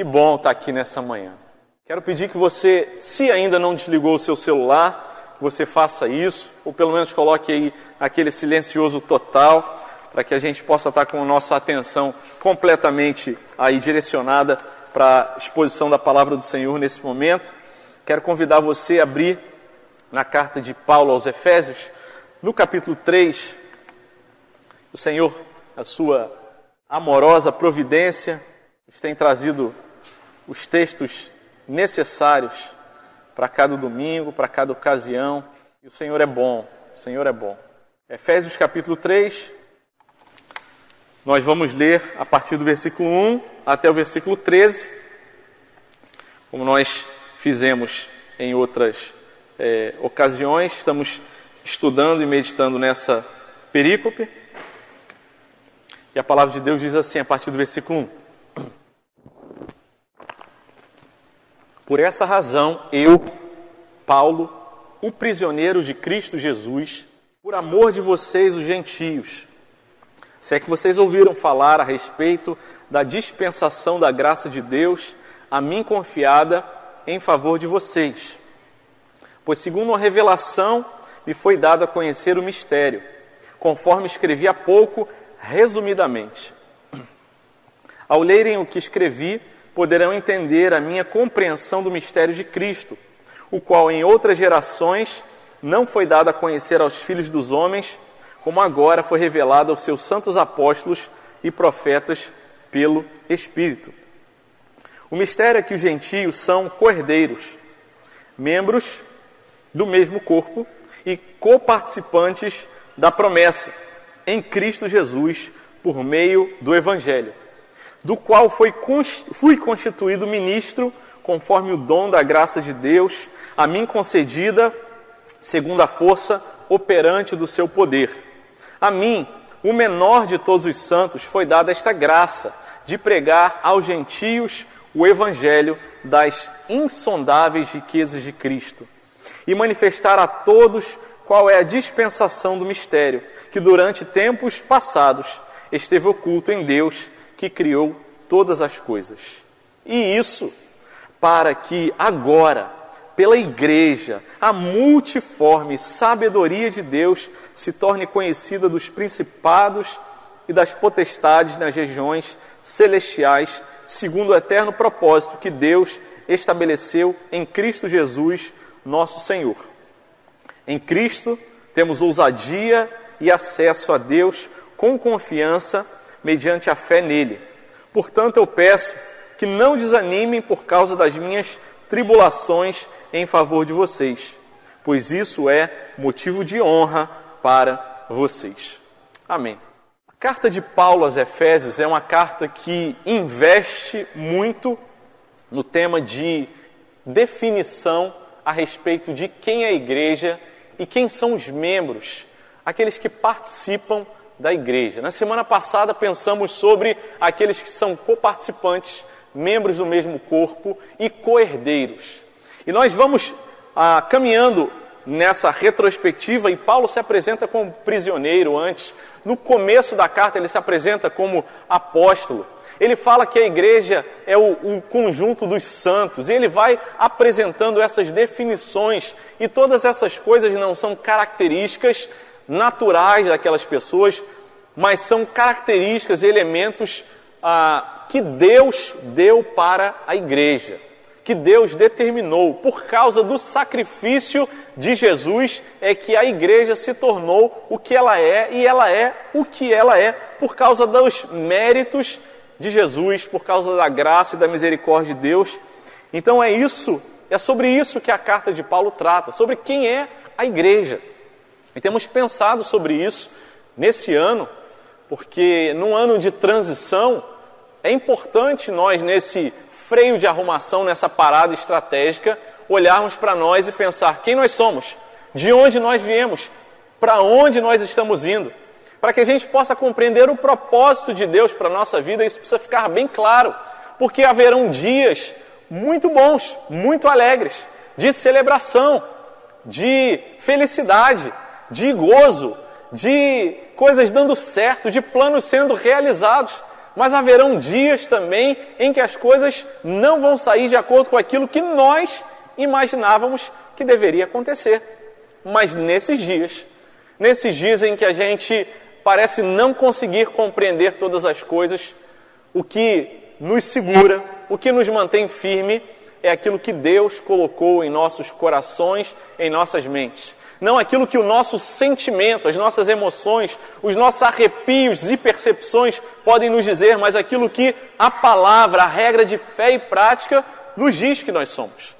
Que bom estar aqui nessa manhã. Quero pedir que você, se ainda não desligou o seu celular, que você faça isso, ou pelo menos coloque aí aquele silencioso total, para que a gente possa estar com a nossa atenção completamente aí direcionada para a exposição da palavra do Senhor nesse momento. Quero convidar você a abrir na carta de Paulo aos Efésios, no capítulo 3. O Senhor, a sua amorosa providência, nos tem trazido os textos necessários para cada domingo, para cada ocasião. E o Senhor é bom, o Senhor é bom. Efésios capítulo 3, nós vamos ler a partir do versículo 1 até o versículo 13, como nós fizemos em outras é, ocasiões, estamos estudando e meditando nessa perícope. E a palavra de Deus diz assim, a partir do versículo 1. Por essa razão, eu, Paulo, o prisioneiro de Cristo Jesus, por amor de vocês, os gentios, se é que vocês ouviram falar a respeito da dispensação da graça de Deus, a mim confiada em favor de vocês. Pois, segundo uma revelação, me foi dado a conhecer o mistério, conforme escrevi há pouco, resumidamente. Ao lerem o que escrevi, poderão entender a minha compreensão do mistério de Cristo, o qual em outras gerações não foi dado a conhecer aos filhos dos homens, como agora foi revelado aos seus santos apóstolos e profetas pelo Espírito. O mistério é que os gentios são cordeiros, membros do mesmo corpo e coparticipantes da promessa em Cristo Jesus por meio do Evangelho, do qual foi, fui constituído ministro conforme o dom da graça de Deus a mim concedida segundo a força operante do seu poder. A mim, o menor de todos os santos, foi dada esta graça de pregar aos gentios o evangelho das insondáveis riquezas de Cristo e manifestar a todos qual é a dispensação do mistério que durante tempos passados esteve oculto em Deus que criou todas as coisas. E isso para que agora pela igreja, a multiforme sabedoria de Deus se torne conhecida dos principados e das potestades nas regiões celestiais, segundo o eterno propósito que Deus estabeleceu em Cristo Jesus, nosso Senhor. Em Cristo temos ousadia e acesso a Deus com confiança mediante a fé nele. Portanto, eu peço que não desanimem por causa das minhas tribulações em favor de vocês, pois isso é motivo de honra para vocês. Amém. A carta de Paulo aos Efésios é uma carta que investe muito no tema de definição a respeito de quem é a igreja e quem são os membros, aqueles que participam da igreja. Na semana passada pensamos sobre aqueles que são coparticipantes membros do mesmo corpo e coerdeiros. E nós vamos ah, caminhando nessa retrospectiva e Paulo se apresenta como prisioneiro antes. No começo da carta ele se apresenta como apóstolo. Ele fala que a igreja é o, o, conjunto dos santos, e ele vai apresentando essas definições, e todas essas coisas não são características naturais daquelas pessoas, mas são características, elementos ah, que Deus deu para a igreja, que Deus determinou, por causa do sacrifício de Jesus, é que a igreja se tornou o que ela é e ela é o que ela é, por causa dos méritos de Jesus, por causa da graça e da misericórdia de Deus. Então é isso, é sobre isso que a carta de Paulo trata, sobre quem é a igreja. E temos pensado sobre isso nesse ano, porque num ano de transição, é importante nós, nesse freio de arrumação, nessa parada estratégica, olharmos para nós e pensar quem nós somos, de onde nós viemos, para onde nós estamos indo, para que a gente possa compreender o propósito de Deus para a nossa vida, isso precisa ficar bem claro, porque haverão dias muito bons, muito alegres, de celebração, de felicidade, de gozo, de coisas dando certo, de planos sendo realizados Mas haverão dias também em que as coisas não vão sair de acordo com aquilo que nós imaginávamos que deveria acontecer. Mas nesses dias, nesses dias em que a gente parece não conseguir compreender todas as coisas, o que nos segura, o que nos mantém firme, é aquilo que Deus colocou em nossos corações, em nossas mentes. Não aquilo que o nosso sentimento, as nossas emoções, os nossos arrepios e percepções podem nos dizer, mas aquilo que a palavra, a regra de fé e prática nos diz que nós somos.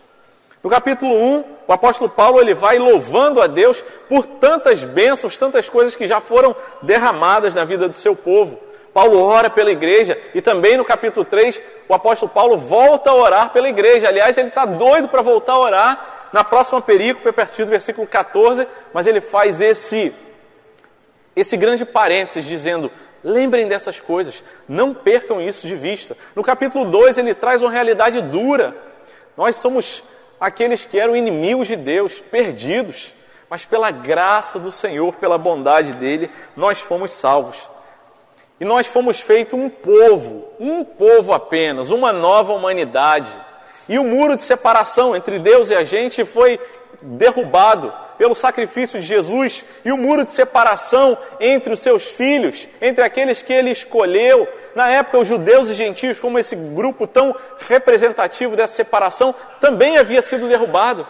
No capítulo 1, o apóstolo Paulo ele vai louvando a Deus por tantas bênçãos, tantas coisas que já foram derramadas na vida do seu povo. Paulo ora pela igreja e também no capítulo 3 o apóstolo Paulo volta a orar pela igreja. Aliás, ele está doido para voltar a orar na próxima perícope, a partir do versículo 14, mas ele faz esse, esse grande parênteses dizendo: lembrem dessas coisas, não percam isso de vista. No capítulo 2 ele traz uma realidade dura. Nós somos aqueles que eram inimigos de Deus, perdidos, mas pela graça do Senhor, pela bondade dele, nós fomos salvos. E nós fomos feitos um povo, um povo apenas, uma nova humanidade. E o muro de separação entre Deus e a gente foi derrubado pelo sacrifício de Jesus, e o muro de separação entre os seus filhos, entre aqueles que ele escolheu, na época os judeus e gentios, como esse grupo tão representativo dessa separação, também havia sido derrubado.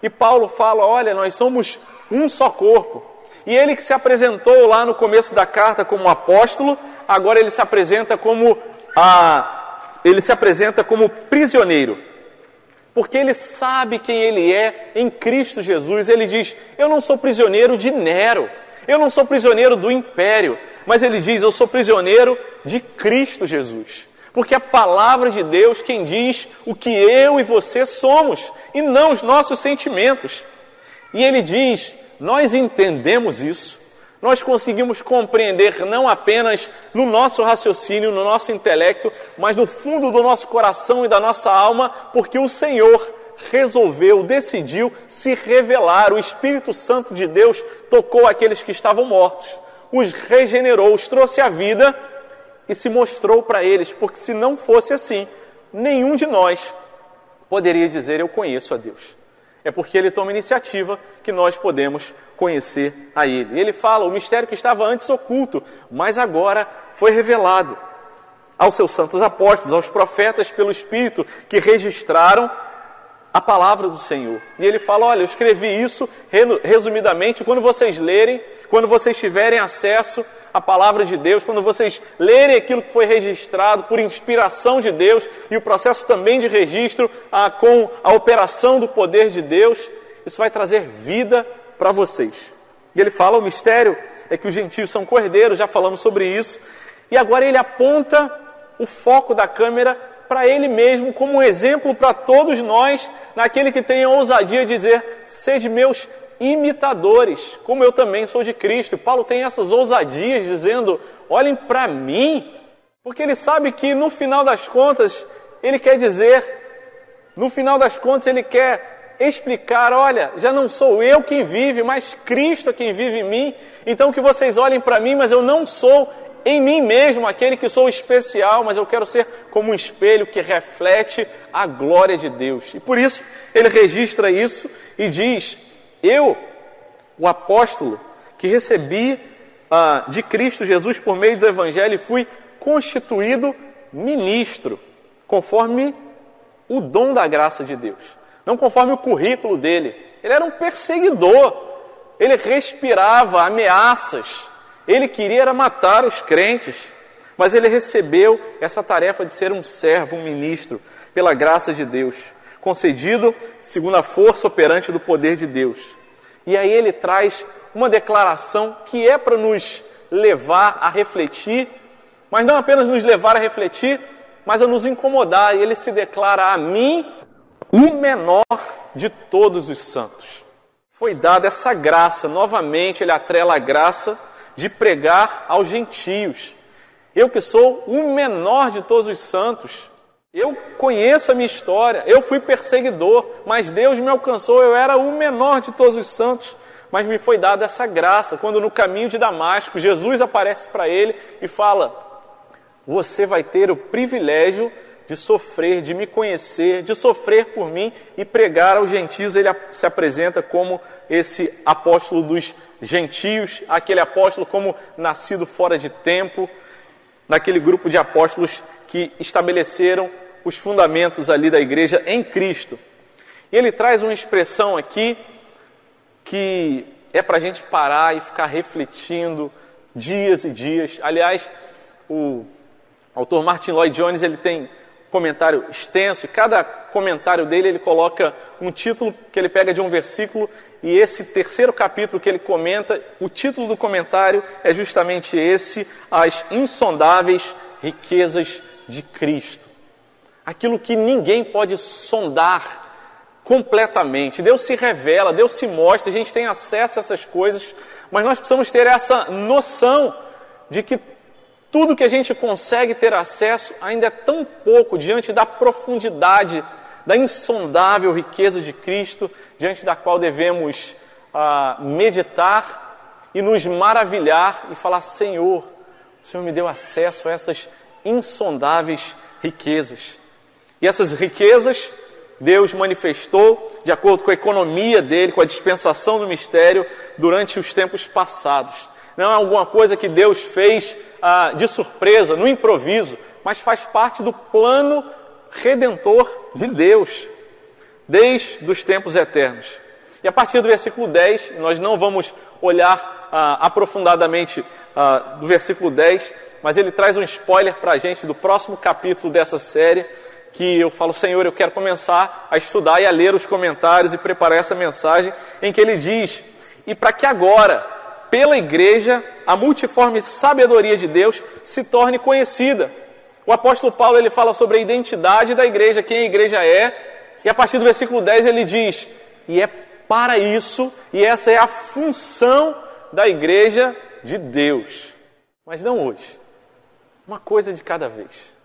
E Paulo fala: olha, nós somos um só corpo, e ele que se apresentou lá no começo da carta como apóstolo, agora ele se apresenta como a, ele se apresenta como prisioneiro. Porque ele sabe quem ele é em Cristo Jesus. Ele diz: Eu não sou prisioneiro de Nero, eu não sou prisioneiro do império, mas ele diz: Eu sou prisioneiro de Cristo Jesus. Porque a palavra de Deus quem diz o que eu e você somos, e não os nossos sentimentos. E ele diz: nós entendemos isso, nós conseguimos compreender não apenas no nosso raciocínio, no nosso intelecto, mas no fundo do nosso coração e da nossa alma, porque o Senhor resolveu, decidiu se revelar. O Espírito Santo de Deus tocou aqueles que estavam mortos, os regenerou, os trouxe à vida e se mostrou para eles, porque se não fosse assim, nenhum de nós poderia dizer: Eu conheço a Deus é porque ele toma iniciativa que nós podemos conhecer a ele. Ele fala: o mistério que estava antes oculto, mas agora foi revelado aos seus santos apóstolos, aos profetas pelo Espírito que registraram a palavra do Senhor. E ele fala: Olha, eu escrevi isso resumidamente. Quando vocês lerem, quando vocês tiverem acesso à palavra de Deus, quando vocês lerem aquilo que foi registrado por inspiração de Deus e o processo também de registro ah, com a operação do poder de Deus, isso vai trazer vida para vocês. E ele fala: o mistério é que os gentios são cordeiros, já falamos sobre isso. E agora ele aponta o foco da câmera para ele mesmo, como um exemplo para todos nós, naquele que tem a ousadia de dizer: sede meus imitadores, como eu também sou de Cristo. Paulo tem essas ousadias dizendo: olhem para mim, porque ele sabe que no final das contas, ele quer dizer, no final das contas, ele quer explicar: olha, já não sou eu quem vive, mas Cristo é quem vive em mim. Então que vocês olhem para mim, mas eu não sou em mim mesmo aquele que sou especial, mas eu quero ser como um espelho que reflete a glória de Deus. E por isso ele registra isso e diz: Eu, o apóstolo, que recebi ah, de Cristo Jesus por meio do Evangelho, fui constituído ministro, conforme o dom da graça de Deus, não conforme o currículo dele. Ele era um perseguidor, ele respirava ameaças. Ele queria matar os crentes, mas ele recebeu essa tarefa de ser um servo, um ministro, pela graça de Deus, concedido segundo a força operante do poder de Deus. E aí ele traz uma declaração que é para nos levar a refletir, mas não apenas nos levar a refletir, mas a nos incomodar. E ele se declara a mim, o menor de todos os santos. Foi dada essa graça, novamente ele atrela a graça de pregar aos gentios. Eu que sou o menor de todos os santos, eu conheço a minha história, eu fui perseguidor, mas Deus me alcançou, eu era o menor de todos os santos, mas me foi dada essa graça quando no caminho de Damasco Jesus aparece para ele e fala: você vai ter o privilégio de sofrer, de me conhecer, de sofrer por mim e pregar aos gentios. Ele se apresenta como esse apóstolo dos gentios, aquele apóstolo como nascido fora de tempo, naquele grupo de apóstolos que estabeleceram os fundamentos ali da igreja em Cristo. E ele traz uma expressão aqui que é para a gente parar e ficar refletindo dias e dias. Aliás, o autor Martin Lloyd Jones ele tem comentário extenso, e cada comentário dele ele coloca um título que ele pega de um versículo, e esse terceiro capítulo que ele comenta, o título do comentário é justamente esse: As insondáveis riquezas de Cristo. Aquilo que ninguém pode sondar completamente. Deus se revela, Deus se mostra, a gente tem acesso a essas coisas, mas nós precisamos ter essa noção de que tudo que a gente consegue ter acesso ainda é tão pouco diante da profundidade, da insondável riqueza de Cristo, diante da qual devemos ah, meditar e nos maravilhar e falar: Senhor, o Senhor me deu acesso a essas insondáveis riquezas. E essas riquezas Deus manifestou de acordo com a economia dele, com a dispensação do mistério durante os tempos passados não é alguma coisa que Deus fez ah, de surpresa, no improviso, mas faz parte do plano redentor de Deus, desde os tempos eternos. E a partir do versículo 10, nós não vamos olhar ah, aprofundadamente ah, do versículo 10, mas ele traz um spoiler para a gente do próximo capítulo dessa série, que eu falo, Senhor, eu quero começar a estudar e a ler os comentários e preparar essa mensagem, em que ele diz: E para que agora, pela igreja, a multiforme sabedoria de Deus se torne conhecida. O apóstolo Paulo ele fala sobre a identidade da igreja, quem a igreja é, e a partir do versículo 10 ele diz: "E é para isso, e essa é a função da igreja de Deus". Mas não hoje. Uma coisa de cada vez.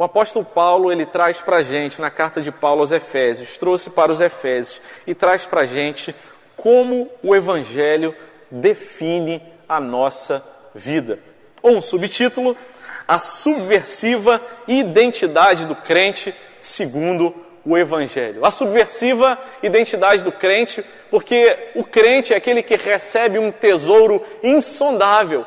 O apóstolo Paulo ele traz para a gente na carta de Paulo aos Efésios, trouxe para os Efésios e traz para a gente como o evangelho define a nossa vida. Um subtítulo: A subversiva identidade do crente segundo o Evangelho. A subversiva identidade do crente, porque o crente é aquele que recebe um tesouro insondável,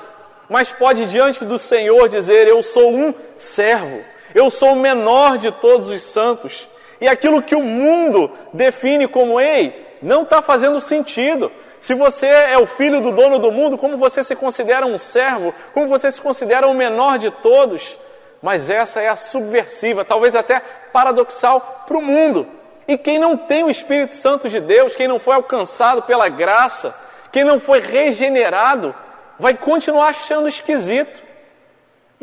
mas pode diante do Senhor dizer: Eu sou um servo, eu sou o menor de todos os santos. E aquilo que o mundo define como ei, não está fazendo sentido. Se você é o filho do dono do mundo, como você se considera um servo? Como você se considera o menor de todos? Mas essa é a subversiva, talvez até paradoxal para o mundo. E quem não tem o Espírito Santo de Deus, quem não foi alcançado pela graça, quem não foi regenerado, vai continuar achando esquisito.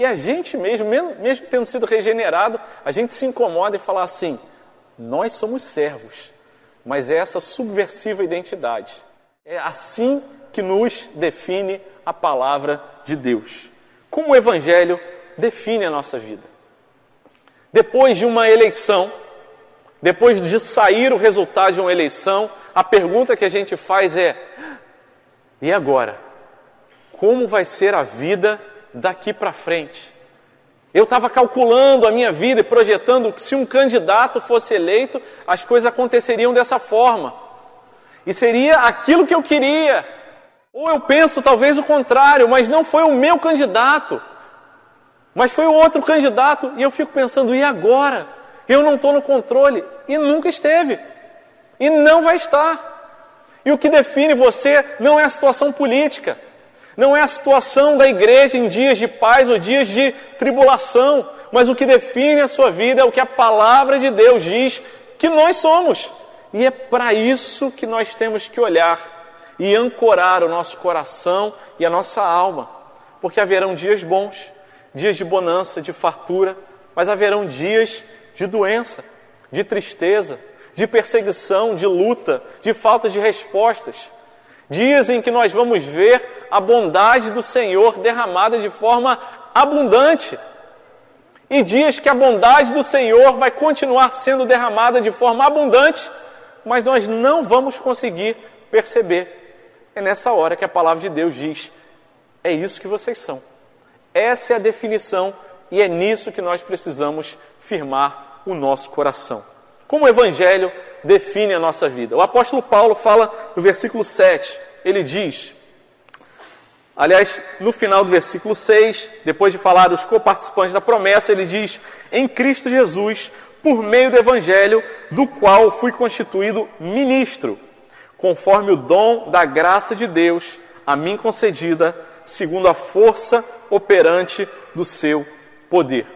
E a gente mesmo, mesmo tendo sido regenerado, a gente se incomoda e fala assim: nós somos servos, mas é essa subversiva identidade é assim que nos define a palavra de Deus. Como o Evangelho define a nossa vida. Depois de uma eleição, depois de sair o resultado de uma eleição, a pergunta que a gente faz é: e agora? Como vai ser a vida daqui para frente? Eu estava calculando a minha vida e projetando que se um candidato fosse eleito, as coisas aconteceriam dessa forma e seria aquilo que eu queria. Ou eu penso talvez o contrário, mas não foi o meu candidato, mas foi o outro candidato, e eu fico pensando, e agora? Eu não estou no controle, e nunca esteve, e não vai estar. E o que define você não é a situação política, não é a situação da igreja em dias de paz ou dias de tribulação, mas o que define a sua vida é o que a palavra de Deus diz que nós somos. E é para isso que nós temos que olhar e ancorar o nosso coração e a nossa alma, porque haverão dias bons, dias de bonança, de fartura, mas haverão dias de doença, de tristeza, de perseguição, de luta, de falta de respostas. Dias em que nós vamos ver a bondade do Senhor derramada de forma abundante. E dias que a bondade do Senhor vai continuar sendo derramada de forma abundante mas nós não vamos conseguir perceber. É nessa hora que a palavra de Deus diz: é isso que vocês são. Essa é a definição e é nisso que nós precisamos firmar o nosso coração. Como o Evangelho define a nossa vida? O apóstolo Paulo fala no versículo 7, ele diz: Aliás, no final do versículo 6, depois de falar os coparticipantes da promessa, ele diz: Em Cristo Jesus, por meio do Evangelho, do qual fui constituído ministro, conforme o dom da graça de Deus a mim concedida, segundo a força operante do seu poder.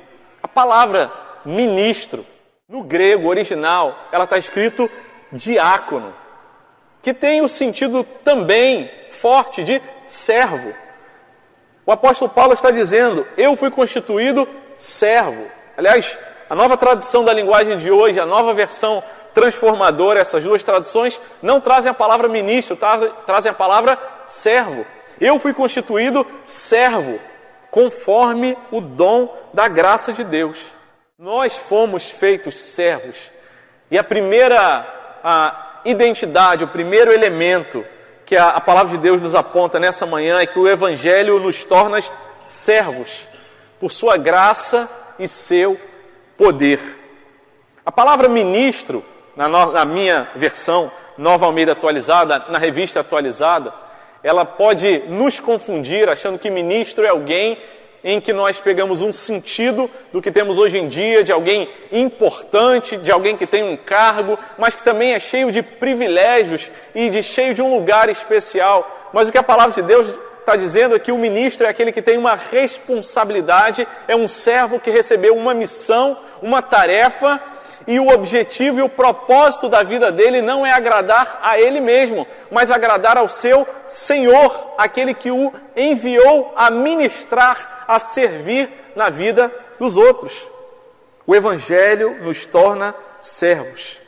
A palavra ministro, no grego original, ela está escrito diácono, que tem o sentido também forte de servo. O apóstolo Paulo está dizendo: Eu fui constituído servo. Aliás, a nova tradução da linguagem de hoje, a nova versão transformadora, essas duas traduções não trazem a palavra ministro, trazem a palavra servo. Eu fui constituído servo, conforme o dom da graça de Deus. Nós fomos feitos servos. E a primeira a identidade, o primeiro elemento que a, a palavra de Deus nos aponta nessa manhã é que o Evangelho nos torna servos, por sua graça e seu poder. A palavra ministro, na, no, na minha versão, Nova Almeida atualizada, na revista atualizada, ela pode nos confundir achando que ministro é alguém em que nós pegamos um sentido do que temos hoje em dia, de alguém importante, de alguém que tem um cargo, mas que também é cheio de privilégios e de cheio de um lugar especial. Mas o que a palavra de Deus está dizendo é que o ministro é aquele que tem uma responsabilidade, é um servo que recebeu uma missão, uma tarefa e o objetivo e o propósito da vida dele não é agradar a ele mesmo, mas agradar ao seu Senhor, aquele que o enviou a ministrar, a servir na vida dos outros. O Evangelho nos torna servos.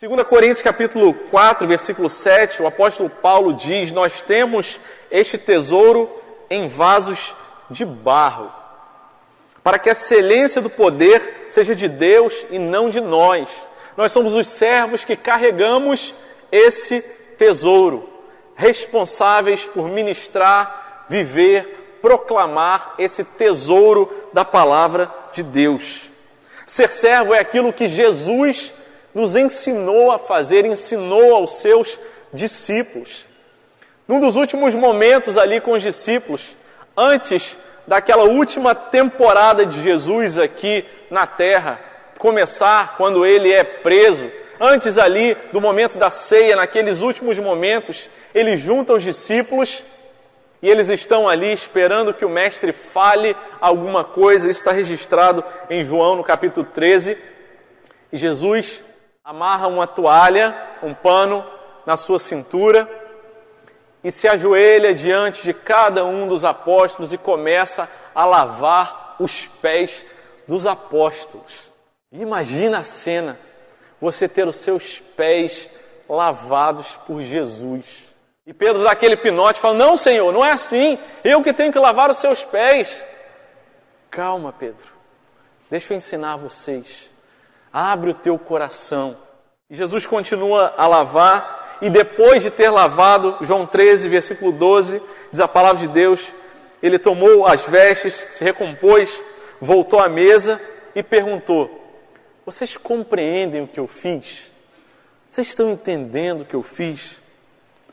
2 Coríntios capítulo 4, versículo 7, o apóstolo Paulo diz: Nós temos este tesouro em vasos de barro para que a excelência do poder seja de Deus e não de nós. Nós somos os servos que carregamos esse tesouro, responsáveis por ministrar, viver, proclamar esse tesouro da palavra de Deus. Ser servo é aquilo que Jesus nos ensinou a fazer, ensinou aos seus discípulos. Num dos últimos momentos ali com os discípulos, antes daquela última temporada de Jesus aqui na terra, começar quando ele é preso, antes ali do momento da ceia, naqueles últimos momentos, ele junta os discípulos e eles estão ali esperando que o mestre fale alguma coisa. Isso está registrado em João no capítulo 13. E Jesus amarra uma toalha, um pano na sua cintura e se ajoelha diante de cada um dos apóstolos e começa a lavar os pés dos apóstolos. Imagina a cena, você ter os seus pés lavados por Jesus. E Pedro dá aquele pinote e fala: Não, Senhor, não é assim. Eu que tenho que lavar os seus pés. Calma, Pedro. Deixa eu ensinar vocês. Abre o teu coração. E Jesus continua a lavar e depois de ter lavado, João 13, versículo 12, diz a palavra de Deus, ele tomou as vestes, se recompôs, voltou à mesa e perguntou: Vocês compreendem o que eu fiz? Vocês estão entendendo o que eu fiz?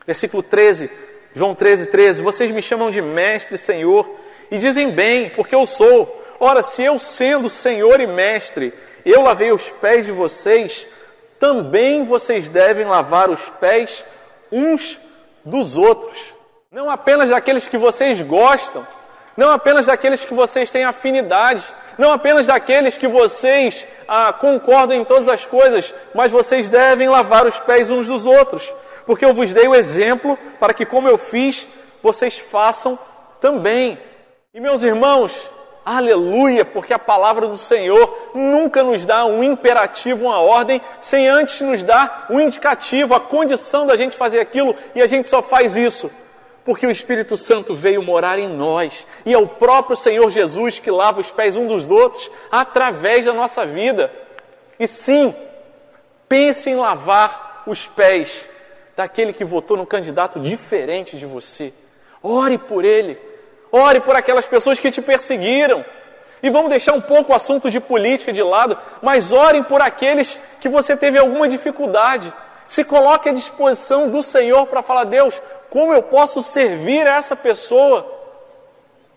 Versículo 13, João 13, 13: Vocês me chamam de mestre, Senhor, e dizem bem, porque eu sou. Ora, se eu sendo Senhor e mestre, eu lavei os pés de vocês, também vocês devem lavar os pés uns dos outros. Não apenas daqueles que vocês gostam, não apenas daqueles que vocês têm afinidade, não apenas daqueles que vocês ah, concordam em todas as coisas, mas vocês devem lavar os pés uns dos outros, porque eu vos dei o exemplo para que, como eu fiz, vocês façam também. E meus irmãos, Aleluia, porque a palavra do Senhor nunca nos dá um imperativo, uma ordem, sem antes nos dar um indicativo, a condição da gente fazer aquilo, e a gente só faz isso porque o Espírito Santo veio morar em nós, e é o próprio Senhor Jesus que lava os pés um dos outros através da nossa vida. E sim, pense em lavar os pés daquele que votou num candidato diferente de você. Ore por ele Ore por aquelas pessoas que te perseguiram. E vamos deixar um pouco o assunto de política de lado, mas orem por aqueles que você teve alguma dificuldade. Se coloque à disposição do Senhor para falar: Deus, como eu posso servir a essa pessoa?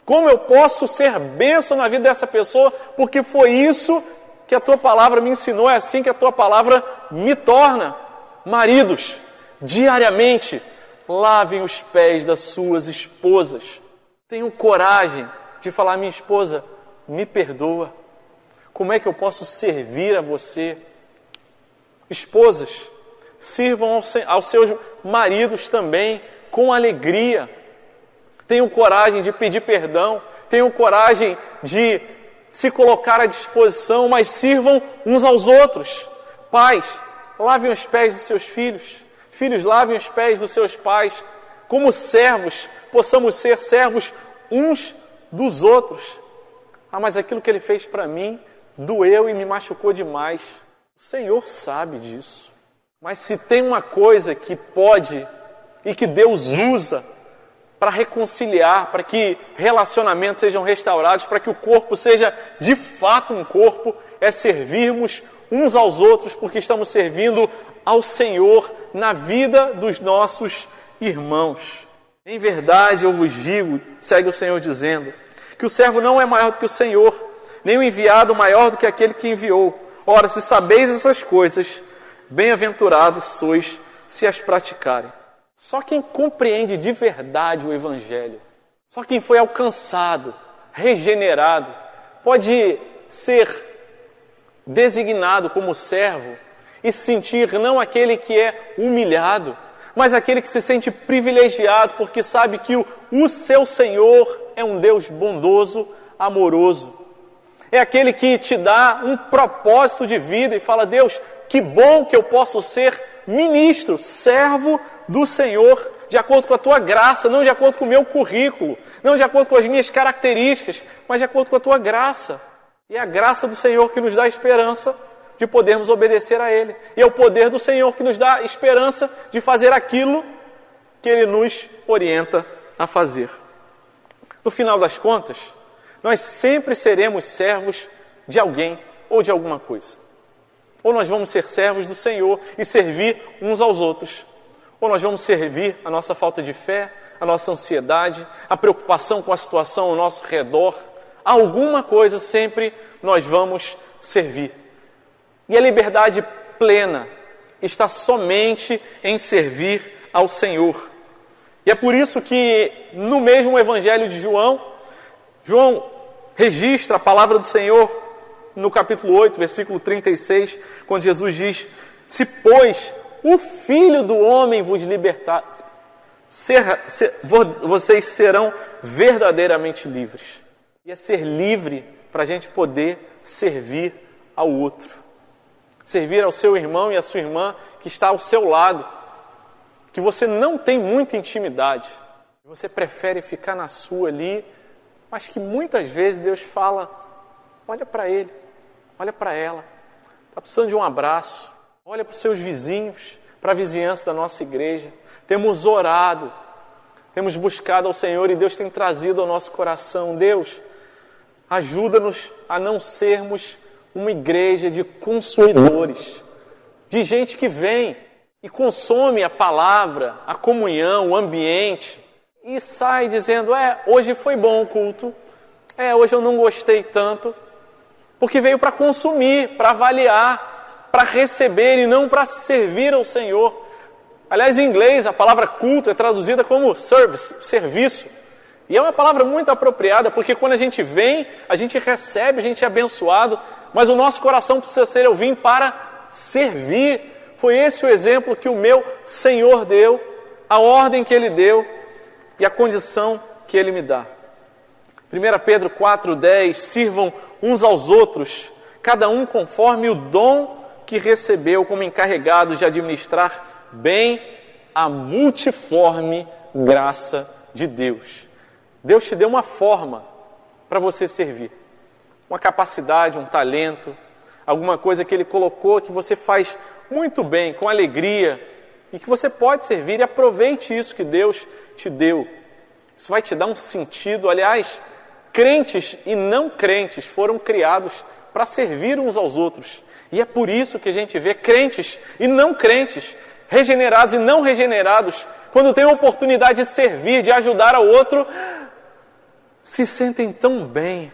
Como eu posso ser bênção na vida dessa pessoa? Porque foi isso que a tua palavra me ensinou, é assim que a tua palavra me torna. Maridos, diariamente, lavem os pés das suas esposas. Tenham coragem de falar: minha esposa, me perdoa. Como é que eu posso servir a você? Esposas, sirvam aos seus maridos também com alegria. Tenham coragem de pedir perdão, tenham coragem de se colocar à disposição, mas sirvam uns aos outros. Pais, lavem os pés dos seus filhos. Filhos, lavem os pés dos seus pais. Como servos, possamos ser servos uns dos outros. Ah, mas aquilo que ele fez para mim doeu e me machucou demais. O Senhor sabe disso. Mas se tem uma coisa que pode e que Deus usa para reconciliar, para que relacionamentos sejam restaurados, para que o corpo seja de fato um corpo, é servirmos uns aos outros, porque estamos servindo ao Senhor na vida dos nossos irmãos. Em verdade eu vos digo, segue o Senhor dizendo, que o servo não é maior do que o Senhor, nem o enviado maior do que aquele que enviou. Ora, se sabeis essas coisas, bem-aventurados sois se as praticarem. Só quem compreende de verdade o Evangelho, só quem foi alcançado, regenerado, pode ser designado como servo e sentir não aquele que é humilhado, mas aquele que se sente privilegiado porque sabe que o, o seu Senhor é um Deus bondoso, amoroso. É aquele que te dá um propósito de vida e fala: Deus, que bom que eu posso ser ministro, servo do Senhor, de acordo com a tua graça, não de acordo com o meu currículo, não de acordo com as minhas características, mas de acordo com a tua graça. E é a graça do Senhor que nos dá esperança de podermos obedecer a Ele. E é o poder do Senhor que nos dá esperança de fazer aquilo que Ele nos orienta a fazer. No final das contas, nós sempre seremos servos de alguém ou de alguma coisa. Ou nós vamos ser servos do Senhor e servir uns aos outros. Ou nós vamos servir a nossa falta de fé, a nossa ansiedade, a preocupação com a situação ao nosso redor. Alguma coisa sempre nós vamos servir. E a liberdade plena está somente em servir ao Senhor. E é por isso que no mesmo Evangelho de João, João registra a palavra do Senhor no capítulo 8, versículo 36, quando Jesus diz: Se, pois, o Filho do Homem vos libertar, ser, ser, vocês serão verdadeiramente livres. E é ser livre para a gente poder servir ao outro. Servir ao seu irmão e à sua irmã que está ao seu lado, que você não tem muita intimidade, você prefere ficar na sua ali, mas que muitas vezes Deus fala: olha para ele, olha para ela, está precisando de um abraço, olha para os seus vizinhos, para a vizinhança da nossa igreja. Temos orado, temos buscado ao Senhor e Deus tem trazido ao nosso coração: Deus, ajuda-nos a não sermos uma igreja de consumidores, de gente que vem e consome a palavra, a comunhão, o ambiente e sai dizendo: É, hoje foi bom o culto, é, hoje eu não gostei tanto, porque veio para consumir, para avaliar, para receber e não para servir ao Senhor. Aliás, em inglês, a palavra culto é traduzida como service, serviço. E é uma palavra muito apropriada, porque quando a gente vem, a gente recebe, a gente é abençoado, mas o nosso coração precisa ser eu vim para servir. Foi esse o exemplo que o meu Senhor deu, a ordem que ele deu e a condição que ele me dá. 1 Pedro 4,10: Sirvam uns aos outros, cada um conforme o dom que recebeu, como encarregado de administrar bem a multiforme graça de Deus. Deus te deu uma forma para você servir, uma capacidade, um talento, alguma coisa que Ele colocou que você faz muito bem, com alegria, e que você pode servir e aproveite isso que Deus te deu. Isso vai te dar um sentido. Aliás, Crentes e não crentes foram criados para servir uns aos outros. E é por isso que a gente vê crentes e não crentes, regenerados e não regenerados, quando têm a oportunidade de servir, de ajudar ao outro, se sentem tão bem,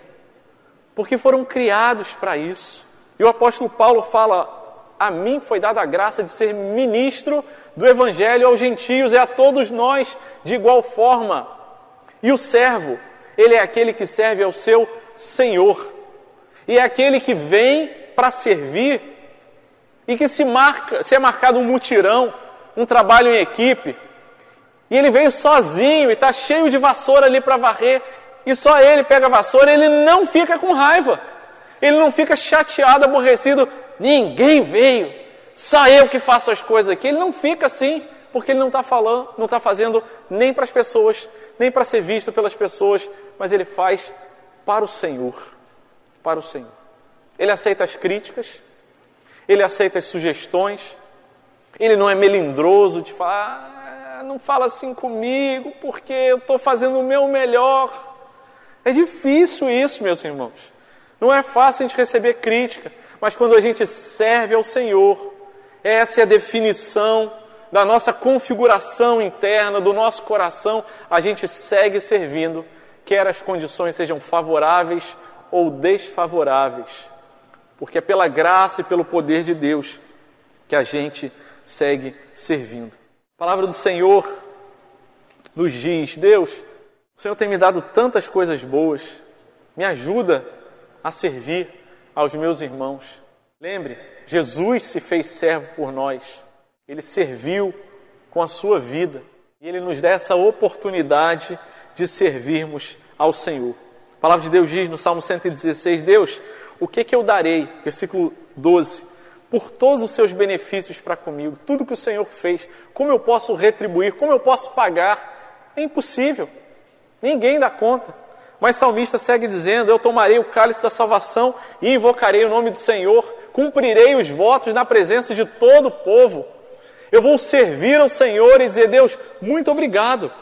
porque foram criados para isso. E o apóstolo Paulo fala: A mim foi dada a graça de ser ministro do evangelho aos gentios e a todos nós de igual forma. E o servo, ele é aquele que serve ao seu Senhor. E é aquele que vem para servir e que se marca, se é marcado um mutirão, um trabalho em equipe, e ele veio sozinho e está cheio de vassoura ali para varrer, e só ele pega a vassoura, ele não fica com raiva, ele não fica chateado, aborrecido, ninguém veio, só eu que faço as coisas aqui. Ele não fica assim, porque ele não está falando, não está fazendo nem para as pessoas, nem para ser visto pelas pessoas, mas ele faz para o Senhor, para o Senhor. Ele aceita as críticas, ele aceita as sugestões, ele não é melindroso de falar, ah, não fala assim comigo, porque eu estou fazendo o meu melhor. É difícil isso, meus irmãos. Não é fácil a gente receber crítica, mas quando a gente serve ao Senhor, essa é a definição da nossa configuração interna, do nosso coração, a gente segue servindo, quer as condições sejam favoráveis ou desfavoráveis, porque é pela graça e pelo poder de Deus que a gente segue servindo. A palavra do Senhor nos diz: Deus, o Senhor tem me dado tantas coisas boas, me ajuda a servir aos meus irmãos. Lembre, Jesus se fez servo por nós, ele serviu com a sua vida e ele nos dá essa oportunidade de servirmos ao Senhor. A palavra de Deus diz no Salmo 116: Deus, o que, que eu darei? Versículo 12 por todos os seus benefícios para comigo, tudo que o Senhor fez, como eu posso retribuir, como eu posso pagar, é impossível. Ninguém dá conta. Mas salmista segue dizendo: Eu tomarei o cálice da salvação e invocarei o nome do Senhor, cumprirei os votos na presença de todo o povo. Eu vou servir ao Senhor e dizer: Deus, muito obrigado.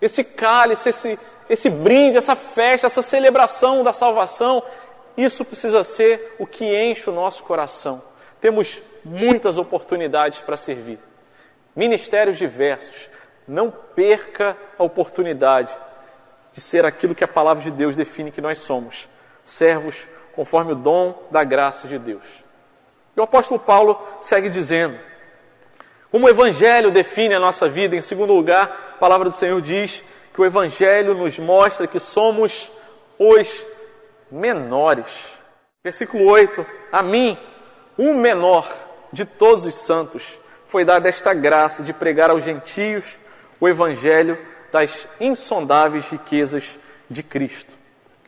Esse cálice, esse, esse brinde, essa festa, essa celebração da salvação, isso precisa ser o que enche o nosso coração. Temos muitas oportunidades para servir. Ministérios diversos. Não perca a oportunidade de ser aquilo que a palavra de Deus define que nós somos: servos conforme o dom da graça de Deus. E o apóstolo Paulo segue dizendo: como o Evangelho define a nossa vida, em segundo lugar, a palavra do Senhor diz que o Evangelho nos mostra que somos os menores. Versículo 8: A mim, o menor de todos os santos, foi dada esta graça de pregar aos gentios o evangelho das insondáveis riquezas de Cristo.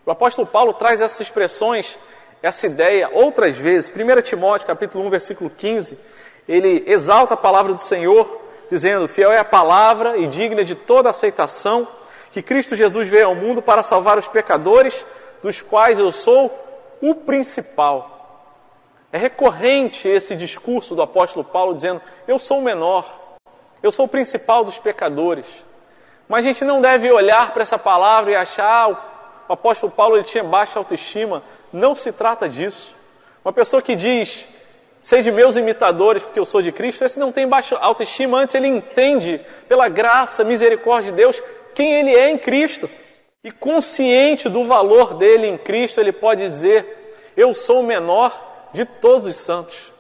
O apóstolo Paulo traz essas expressões, essa ideia outras vezes. 1 Timóteo, capítulo 1, versículo 15, ele exalta a palavra do Senhor, dizendo: "Fiel é a palavra e digna de toda aceitação, que Cristo Jesus veio ao mundo para salvar os pecadores, dos quais eu sou o principal." É recorrente esse discurso do apóstolo Paulo dizendo: Eu sou o menor, eu sou o principal dos pecadores. Mas a gente não deve olhar para essa palavra e achar o apóstolo Paulo ele tinha baixa autoestima. Não se trata disso. Uma pessoa que diz, sei de meus imitadores porque eu sou de Cristo, esse não tem baixa autoestima, antes ele entende, pela graça, misericórdia de Deus, quem ele é em Cristo. E consciente do valor dele em Cristo, ele pode dizer: Eu sou o menor de todos os santos.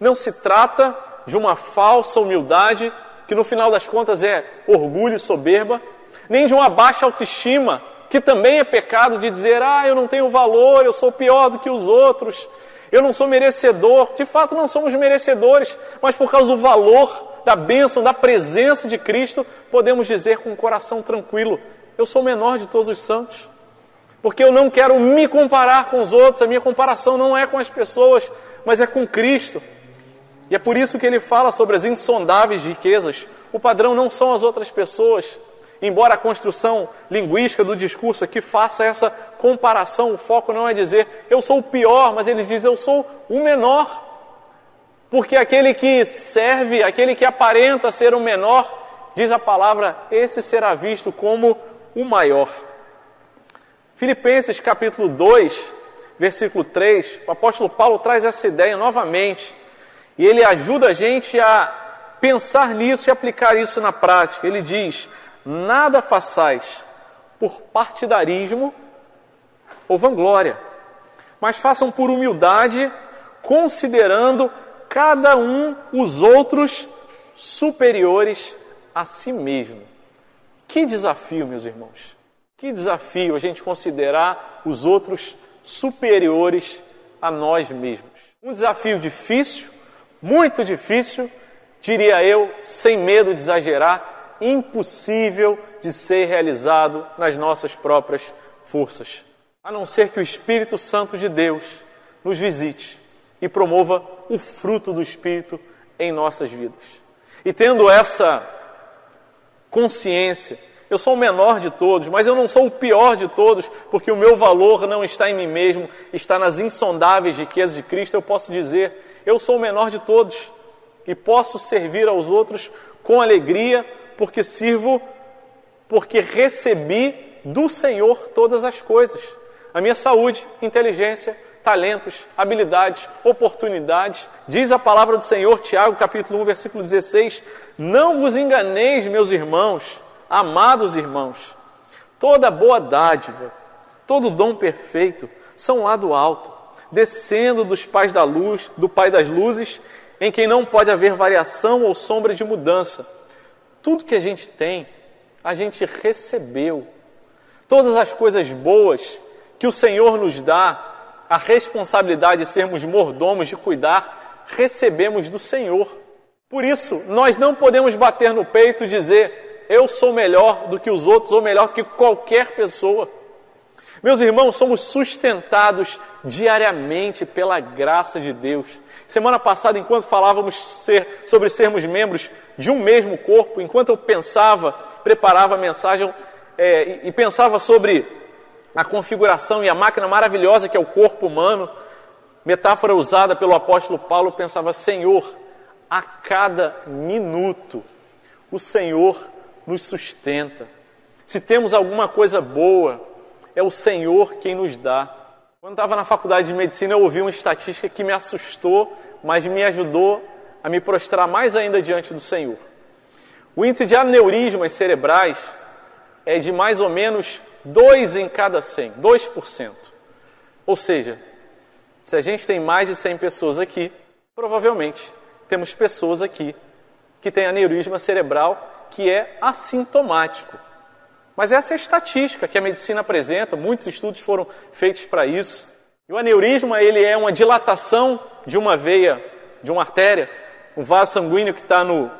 Não se trata de uma falsa humildade, que no final das contas é orgulho e soberba, nem de uma baixa autoestima, que também é pecado de dizer, ah, eu não tenho valor, eu sou pior do que os outros, eu não sou merecedor. De fato, não somos merecedores, mas por causa do valor, da bênção, da presença de Cristo, podemos dizer com o coração tranquilo: eu sou o menor de todos os santos porque eu não quero me comparar com os outros, a minha comparação não é com as pessoas, mas é com Cristo. E é por isso que ele fala sobre as insondáveis riquezas. O padrão não são as outras pessoas. Embora a construção linguística do discurso aqui faça essa comparação, o foco não é dizer eu sou o pior, mas ele diz eu sou o menor. Porque aquele que serve, aquele que aparenta ser o menor, diz a palavra, esse será visto como o maior. Filipenses capítulo 2, versículo 3, o apóstolo Paulo traz essa ideia novamente e ele ajuda a gente a pensar nisso e aplicar isso na prática. Ele diz: Nada façais por partidarismo ou vanglória, mas façam por humildade, considerando cada um os outros superiores a si mesmo. Que desafio, meus irmãos! Que desafio a gente considerar os outros superiores a nós mesmos. Um desafio difícil, muito difícil, diria eu, sem medo de exagerar, impossível de ser realizado nas nossas próprias forças. A não ser que o Espírito Santo de Deus nos visite e promova o fruto do Espírito em nossas vidas. E tendo essa consciência, eu sou o menor de todos, mas eu não sou o pior de todos, porque o meu valor não está em mim mesmo, está nas insondáveis riquezas de Cristo. Eu posso dizer, eu sou o menor de todos e posso servir aos outros com alegria, porque sirvo, porque recebi do Senhor todas as coisas: a minha saúde, inteligência, talentos, habilidades, oportunidades. Diz a palavra do Senhor, Tiago, capítulo 1, versículo 16: Não vos enganeis, meus irmãos, amados irmãos, toda boa dádiva, todo dom perfeito são lá do alto, descendo dos pais da luz, do Pai das luzes, em quem não pode haver variação ou sombra de mudança. Tudo que a gente tem, a gente recebeu. Todas as coisas boas que o Senhor nos dá, a responsabilidade de sermos mordomos, de cuidar, recebemos do Senhor. Por isso, nós não podemos bater no peito e dizer, eu sou melhor do que os outros ou melhor do que qualquer pessoa. Meus irmãos, somos sustentados diariamente pela graça de Deus. Semana passada, enquanto falávamos ser, sobre sermos membros de um mesmo corpo, enquanto eu pensava, preparava a mensagem é, e, e pensava sobre a configuração e a máquina maravilhosa que é o corpo humano, metáfora usada pelo apóstolo Paulo, pensava: Senhor, a cada minuto o Senhor nos sustenta. Se temos alguma coisa boa, é o Senhor quem nos dá. Quando estava na faculdade de medicina, eu ouvi uma estatística que me assustou, mas me ajudou a me prostrar mais ainda diante do Senhor. O índice de aneurismas cerebrais é de mais ou menos 2 em cada 100, 2%. Ou seja, se a gente tem mais de 100 pessoas aqui, provavelmente temos pessoas aqui que têm aneurisma cerebral que é assintomático. Mas essa é a estatística que a medicina apresenta, muitos estudos foram feitos para isso. E o aneurisma ele é uma dilatação de uma veia, de uma artéria, um vaso sanguíneo que está no,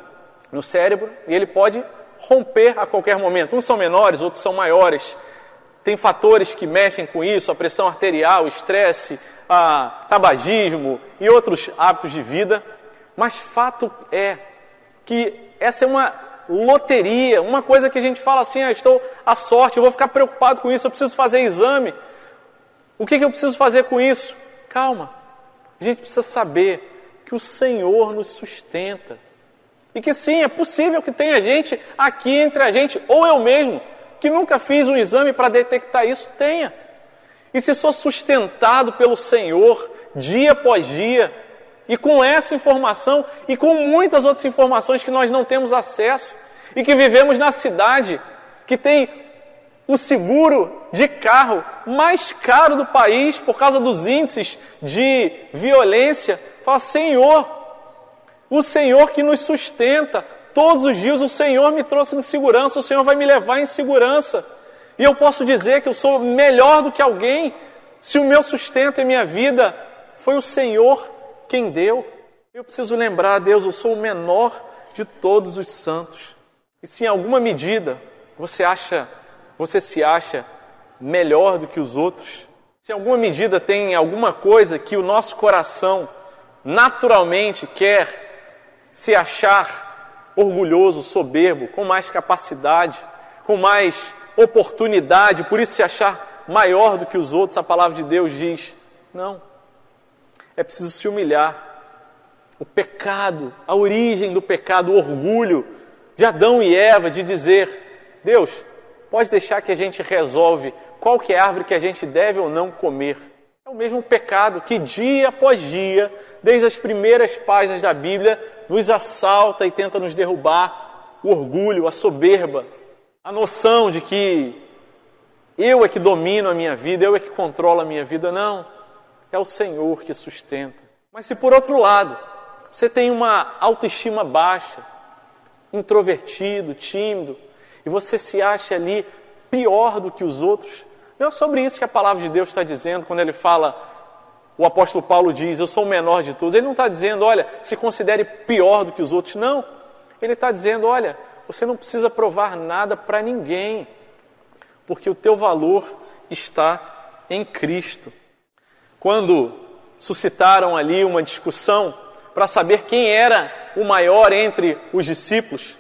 no cérebro, e ele pode romper a qualquer momento. Uns são menores, outros são maiores. Tem fatores que mexem com isso, a pressão arterial, estresse, a tabagismo e outros hábitos de vida. Mas fato é que essa é uma loteria, uma coisa que a gente fala assim, ah, estou à sorte, eu vou ficar preocupado com isso, eu preciso fazer exame. O que, que eu preciso fazer com isso? Calma, a gente precisa saber que o Senhor nos sustenta. E que sim, é possível que tenha gente aqui entre a gente, ou eu mesmo, que nunca fiz um exame para detectar isso, tenha. E se sou sustentado pelo Senhor dia após dia, e com essa informação e com muitas outras informações que nós não temos acesso, e que vivemos na cidade que tem o seguro de carro mais caro do país por causa dos índices de violência, fala: Senhor, o Senhor que nos sustenta, Todos os dias o Senhor me trouxe em segurança, o Senhor vai me levar em segurança. E eu posso dizer que eu sou melhor do que alguém se o meu sustento em minha vida foi o Senhor quem deu. Eu preciso lembrar, Deus, eu sou o menor de todos os santos. E se em alguma medida você acha, você se acha melhor do que os outros, se em alguma medida tem alguma coisa que o nosso coração naturalmente quer se achar orgulhoso, soberbo, com mais capacidade, com mais oportunidade, por isso se achar maior do que os outros, a palavra de Deus diz: não. É preciso se humilhar. O pecado, a origem do pecado, o orgulho de Adão e Eva de dizer: Deus, pode deixar que a gente resolve qual que é a árvore que a gente deve ou não comer. É o mesmo pecado que dia após dia, desde as primeiras páginas da Bíblia, nos assalta e tenta nos derrubar o orgulho, a soberba, a noção de que eu é que domino a minha vida, eu é que controlo a minha vida. Não, é o Senhor que sustenta. Mas se por outro lado, você tem uma autoestima baixa, introvertido, tímido, e você se acha ali pior do que os outros, não é sobre isso que a palavra de Deus está dizendo quando ele fala, o apóstolo Paulo diz, eu sou o menor de todos. Ele não está dizendo, olha, se considere pior do que os outros. Não. Ele está dizendo, olha, você não precisa provar nada para ninguém, porque o teu valor está em Cristo. Quando suscitaram ali uma discussão para saber quem era o maior entre os discípulos,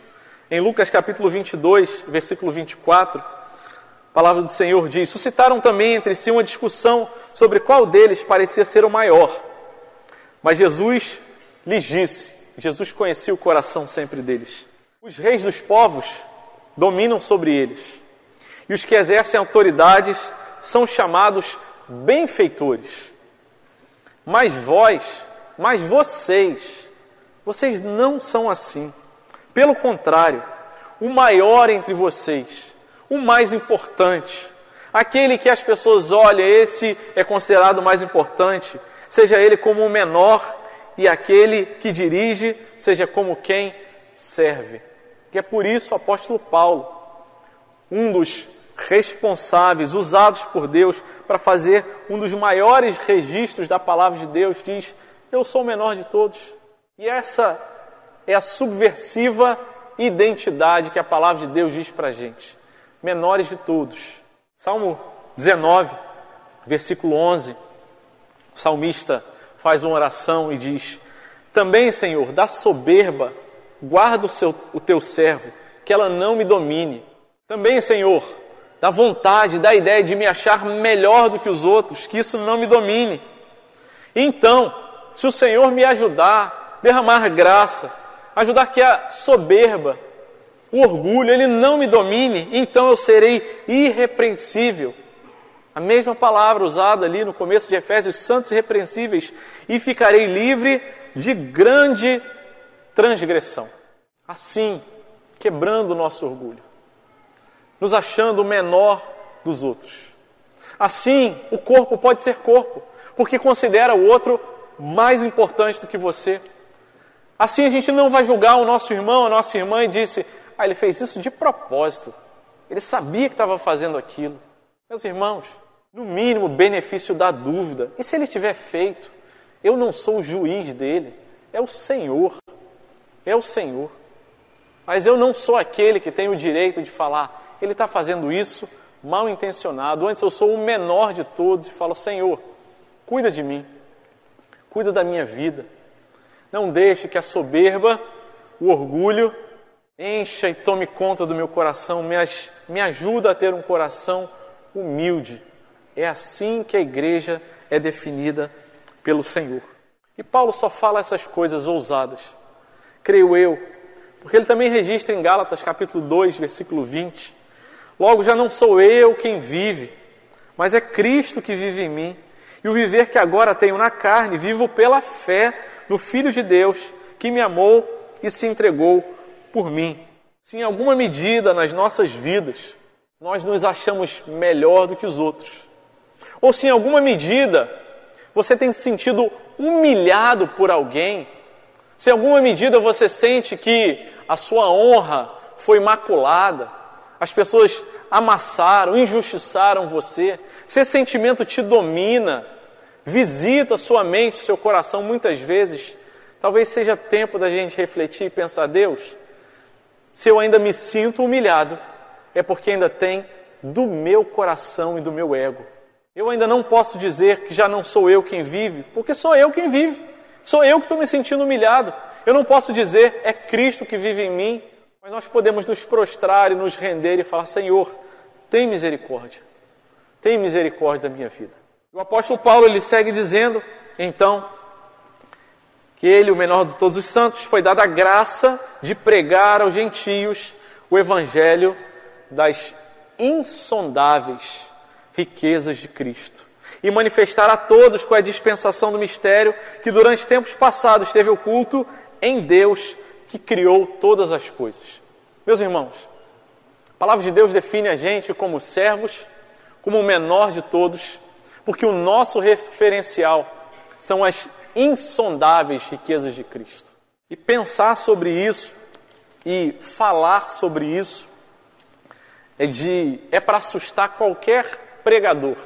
em Lucas capítulo 22, versículo 24, a palavra do Senhor diz: Suscitaram também entre si uma discussão sobre qual deles parecia ser o maior. Mas Jesus lhes disse: Jesus conhecia o coração sempre deles. Os reis dos povos dominam sobre eles, e os que exercem autoridades são chamados benfeitores. Mas vós, mas vocês, vocês não são assim. Pelo contrário, o maior entre vocês, o mais importante, aquele que as pessoas olham, esse é considerado o mais importante, seja ele como o menor e aquele que dirige, seja como quem serve. Que é por isso o apóstolo Paulo, um dos responsáveis usados por Deus para fazer um dos maiores registros da palavra de Deus, diz: Eu sou o menor de todos. E essa é a subversiva identidade que a palavra de Deus diz para a gente. Menores de todos. Salmo 19, versículo 11. O salmista faz uma oração e diz: Também, Senhor, da soberba guarda o, seu, o teu servo, que ela não me domine. Também, Senhor, da vontade, da ideia de me achar melhor do que os outros, que isso não me domine. Então, se o Senhor me ajudar, derramar graça, ajudar que a soberba, o orgulho, ele não me domine, então eu serei irrepreensível. A mesma palavra usada ali no começo de Efésios, santos irrepreensíveis, e ficarei livre de grande transgressão. Assim, quebrando o nosso orgulho, nos achando menor dos outros. Assim, o corpo pode ser corpo, porque considera o outro mais importante do que você. Assim, a gente não vai julgar o nosso irmão, a nossa irmã e disse: Ah, ele fez isso de propósito. Ele sabia que estava fazendo aquilo. Meus irmãos, no mínimo, benefício da dúvida. E se ele tiver feito? Eu não sou o juiz dele, é o Senhor é o Senhor. Mas eu não sou aquele que tem o direito de falar, ele está fazendo isso mal intencionado. Antes eu sou o menor de todos e falo, Senhor, cuida de mim, cuida da minha vida. Não deixe que a soberba, o orgulho, encha e tome conta do meu coração, me, me ajuda a ter um coração humilde. É assim que a igreja é definida pelo Senhor. E Paulo só fala essas coisas ousadas creio eu. Porque ele também registra em Gálatas capítulo 2, versículo 20. Logo já não sou eu quem vive, mas é Cristo que vive em mim. E o viver que agora tenho na carne, vivo pela fé no Filho de Deus, que me amou e se entregou por mim. Se em alguma medida nas nossas vidas nós nos achamos melhor do que os outros, ou se em alguma medida você tem se sentido humilhado por alguém, se em alguma medida você sente que a sua honra foi maculada, as pessoas amassaram, injustiçaram você, se esse sentimento te domina, visita sua mente, seu coração muitas vezes, talvez seja tempo da gente refletir e pensar: Deus, se eu ainda me sinto humilhado, é porque ainda tem do meu coração e do meu ego. Eu ainda não posso dizer que já não sou eu quem vive, porque sou eu quem vive. Sou eu que estou me sentindo humilhado. Eu não posso dizer é Cristo que vive em mim, mas nós podemos nos prostrar e nos render e falar: Senhor, tem misericórdia, tem misericórdia da minha vida. O apóstolo Paulo ele segue dizendo, então, que ele, o menor de todos os santos, foi dada a graça de pregar aos gentios o evangelho das insondáveis riquezas de Cristo e manifestar a todos com a dispensação do mistério que durante tempos passados esteve oculto em Deus que criou todas as coisas. Meus irmãos, a palavra de Deus define a gente como servos, como o menor de todos, porque o nosso referencial são as insondáveis riquezas de Cristo. E pensar sobre isso e falar sobre isso é de é para assustar qualquer pregador,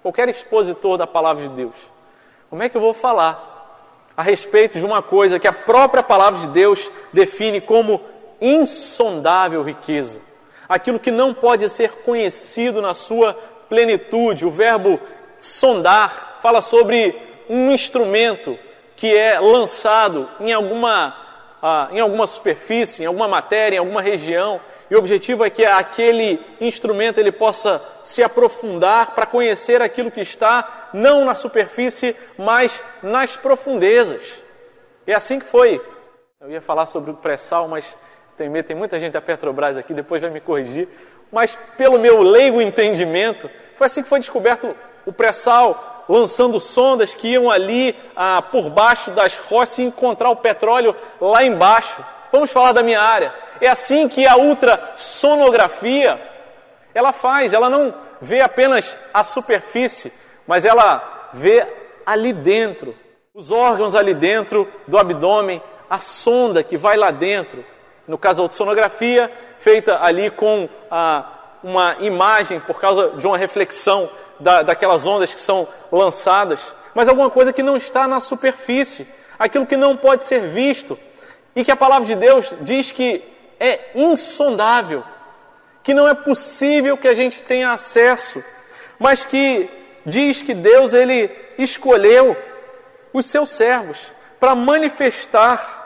qualquer expositor da palavra de Deus. Como é que eu vou falar a respeito de uma coisa que a própria palavra de Deus define como insondável riqueza? Aquilo que não pode ser conhecido na sua plenitude. O verbo sondar fala sobre um instrumento que é lançado em alguma, ah, em alguma superfície, em alguma matéria, em alguma região, e o objetivo é que aquele instrumento ele possa se aprofundar para conhecer aquilo que está não na superfície, mas nas profundezas. É assim que foi. Eu ia falar sobre o pré-sal, mas tem, tem muita gente da Petrobras aqui, depois vai me corrigir. Mas pelo meu leigo entendimento, foi assim que foi descoberto o pré-sal, lançando sondas que iam ali ah, por baixo das rochas e encontrar o petróleo lá embaixo. Vamos falar da minha área. É assim que a ultrassonografia ela faz, ela não vê apenas a superfície, mas ela vê ali dentro, os órgãos ali dentro do abdômen, a sonda que vai lá dentro. No caso da ultrassonografia, feita ali com ah, uma imagem por causa de uma reflexão da, daquelas ondas que são lançadas, mas alguma coisa que não está na superfície, aquilo que não pode ser visto. E que a palavra de Deus diz que é insondável, que não é possível que a gente tenha acesso, mas que diz que Deus ele escolheu os seus servos para manifestar,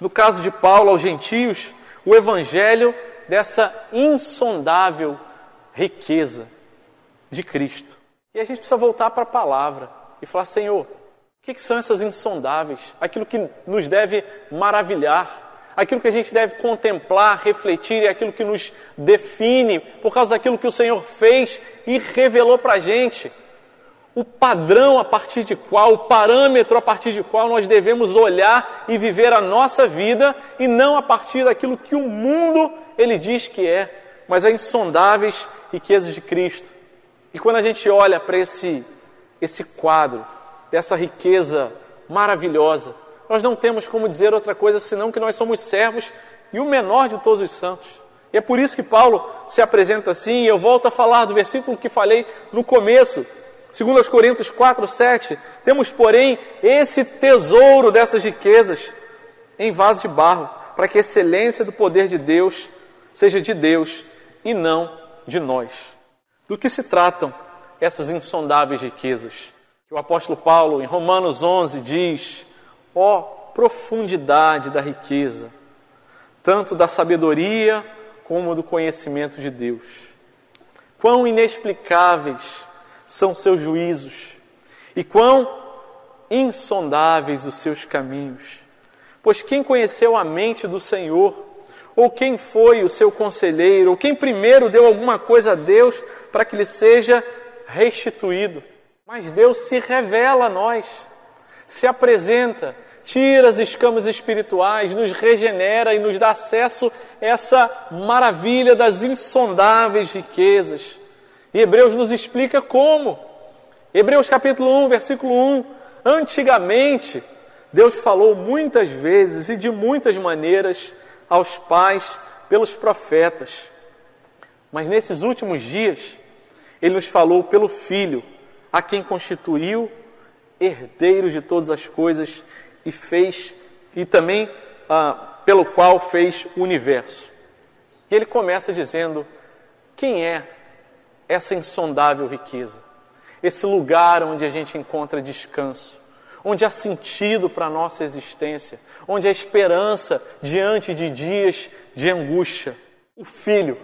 no caso de Paulo aos gentios, o evangelho dessa insondável riqueza de Cristo. E a gente precisa voltar para a palavra e falar: Senhor, o que, são essas insondáveis? Aquilo que nos deve maravilhar, aquilo que a gente deve contemplar, refletir e aquilo que nos define por causa daquilo que o Senhor fez e revelou para a gente. O padrão a partir de qual, o parâmetro a partir de qual nós devemos olhar e viver a nossa vida e não a partir daquilo que o mundo ele diz que é, mas as insondáveis riquezas de Cristo. E quando a gente olha para esse, esse quadro, dessa riqueza maravilhosa, nós não temos como dizer outra coisa senão que nós somos servos e o menor de todos os santos. E é por isso que Paulo se apresenta assim, e eu volto a falar do versículo que falei no começo, 2 Coríntios 4, 7. Temos, porém, esse tesouro dessas riquezas em vaso de barro, para que a excelência do poder de Deus seja de Deus e não de nós. Do que se tratam essas insondáveis riquezas? Que o apóstolo Paulo, em Romanos 11, diz: ó oh, profundidade da riqueza, tanto da sabedoria como do conhecimento de Deus. Quão inexplicáveis são seus juízos e quão insondáveis os seus caminhos. Pois quem conheceu a mente do Senhor ou quem foi o seu conselheiro, ou quem primeiro deu alguma coisa a Deus para que lhe seja restituído. Mas Deus se revela a nós, se apresenta, tira as escamas espirituais, nos regenera e nos dá acesso a essa maravilha das insondáveis riquezas. E Hebreus nos explica como. Hebreus capítulo 1, versículo 1. Antigamente, Deus falou muitas vezes e de muitas maneiras aos pais pelos profetas. Mas nesses últimos dias, ele nos falou pelo Filho, a quem constituiu herdeiro de todas as coisas e fez, e também ah, pelo qual fez o universo. E ele começa dizendo: quem é essa insondável riqueza? Esse lugar onde a gente encontra descanso, onde há sentido para a nossa existência, onde há esperança diante de dias de angústia. O Filho,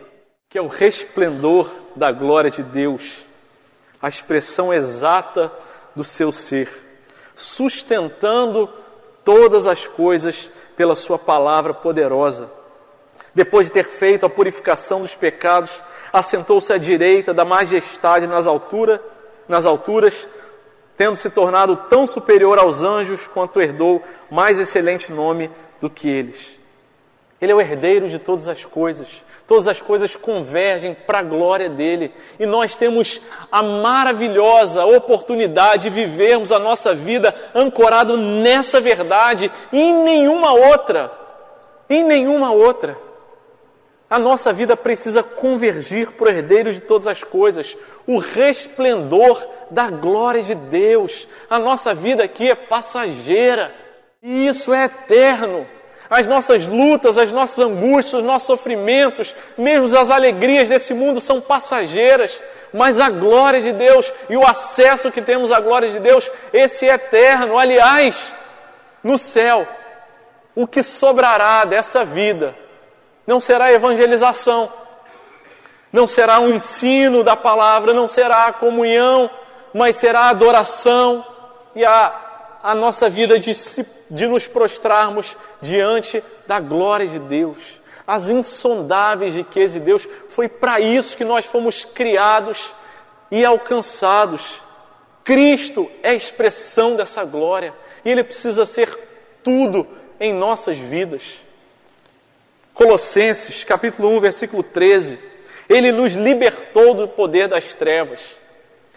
que é o resplendor da glória de Deus, a expressão exata do seu ser, sustentando todas as coisas pela Sua palavra poderosa. Depois de ter feito a purificação dos pecados, assentou-se à direita da majestade nas alturas, nas alturas, tendo se tornado tão superior aos anjos quanto herdou mais excelente nome do que eles. Ele é o herdeiro de todas as coisas. Todas as coisas convergem para a glória dele. E nós temos a maravilhosa oportunidade de vivermos a nossa vida ancorado nessa verdade e em nenhuma outra. Em nenhuma outra. A nossa vida precisa convergir para o herdeiro de todas as coisas, o resplendor da glória de Deus. A nossa vida aqui é passageira e isso é eterno as nossas lutas, as nossas angústias, os nossos sofrimentos, mesmo as alegrias desse mundo são passageiras, mas a glória de Deus e o acesso que temos à glória de Deus, esse é eterno. Aliás, no céu, o que sobrará dessa vida não será evangelização, não será um ensino da palavra, não será a comunhão, mas será a adoração e a, a nossa vida de de nos prostrarmos diante da glória de Deus, as insondáveis riquezas de Deus. Foi para isso que nós fomos criados e alcançados. Cristo é a expressão dessa glória e Ele precisa ser tudo em nossas vidas. Colossenses, capítulo 1, versículo 13. Ele nos libertou do poder das trevas.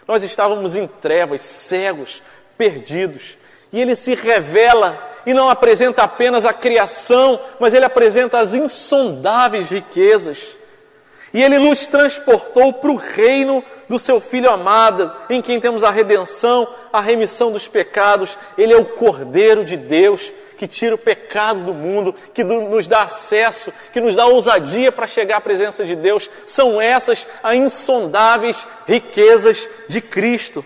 Nós estávamos em trevas, cegos, perdidos e ele se revela e não apresenta apenas a criação, mas ele apresenta as insondáveis riquezas. E ele nos transportou para o reino do seu Filho amado, em quem temos a redenção, a remissão dos pecados. Ele é o Cordeiro de Deus que tira o pecado do mundo, que nos dá acesso, que nos dá ousadia para chegar à presença de Deus. São essas as insondáveis riquezas de Cristo.